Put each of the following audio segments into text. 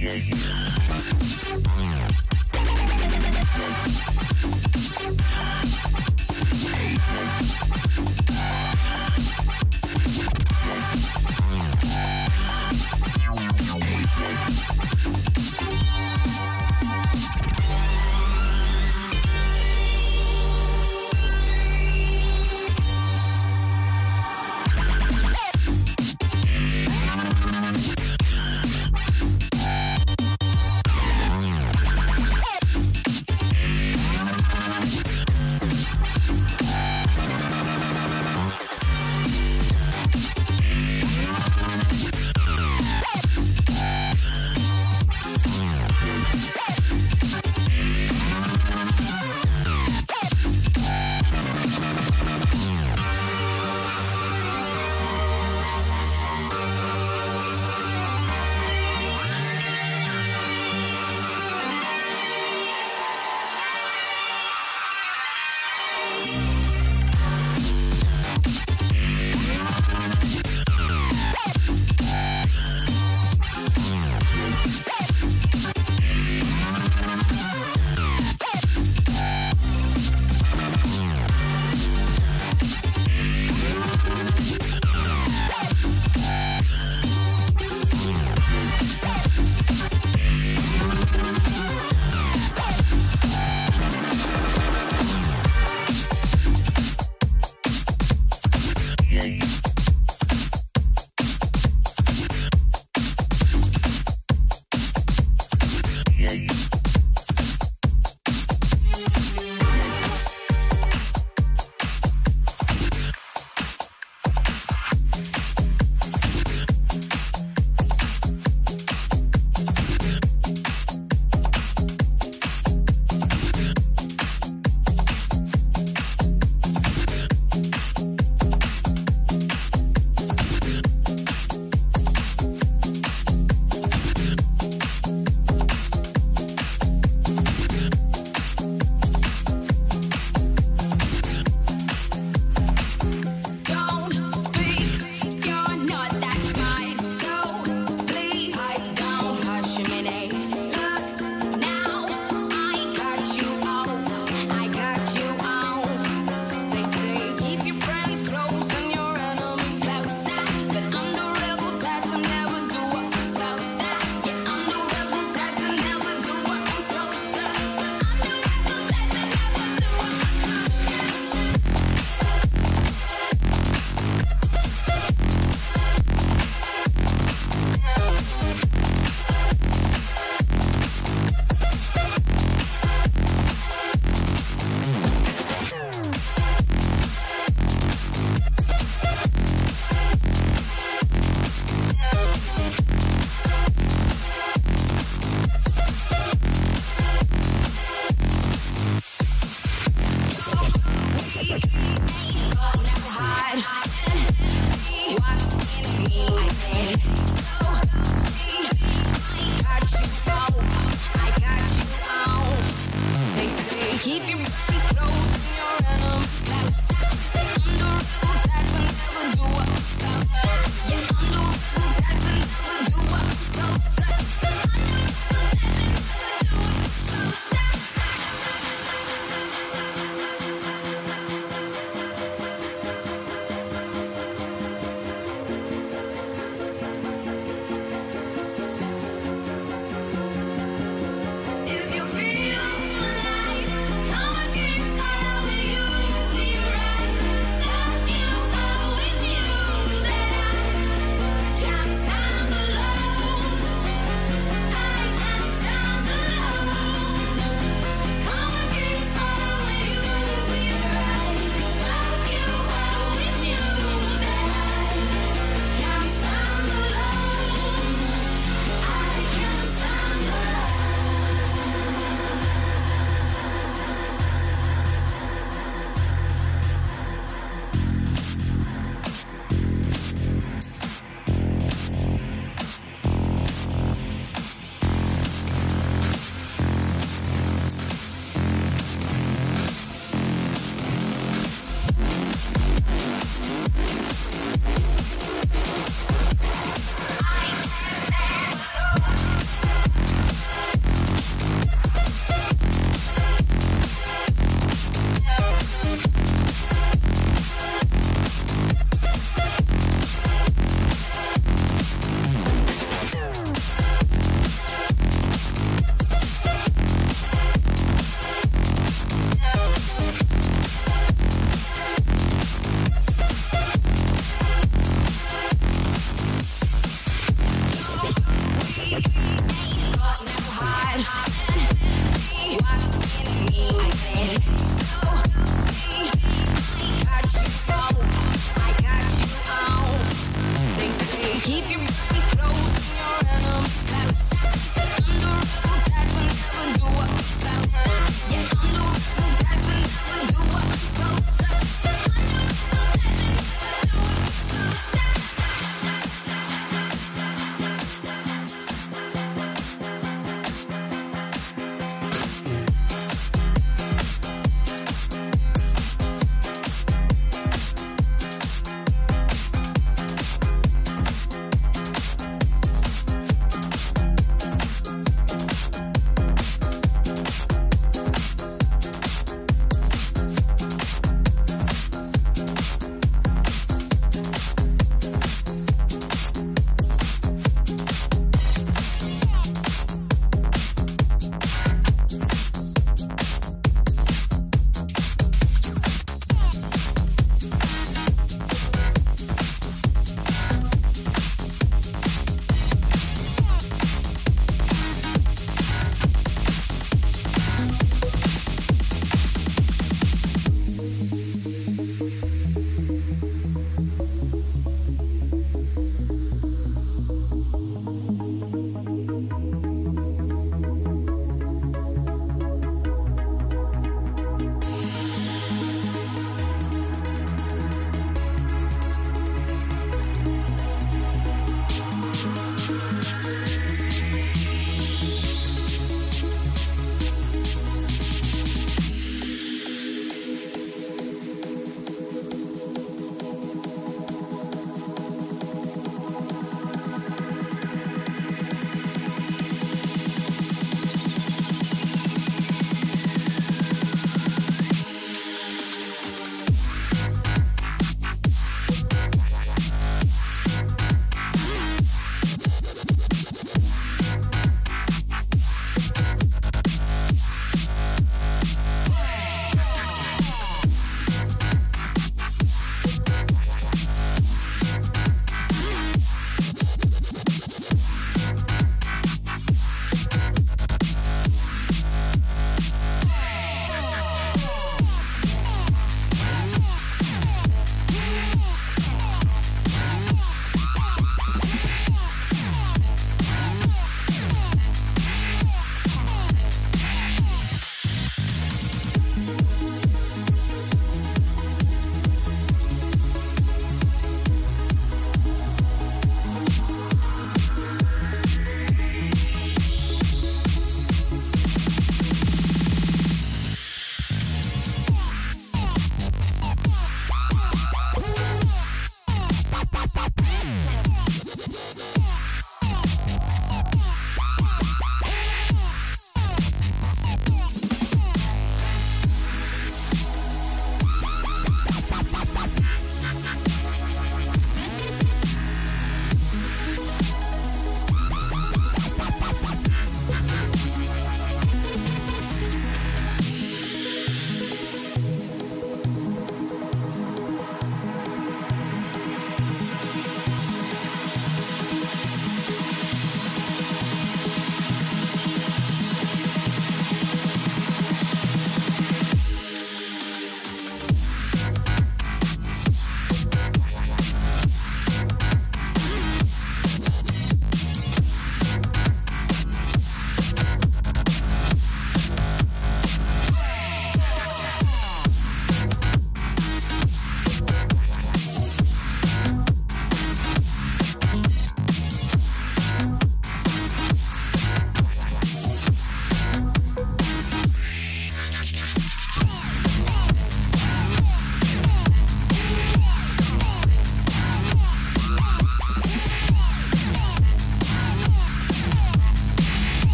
よっ!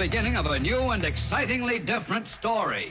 Beginning of a new and excitingly different story.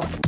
Oh.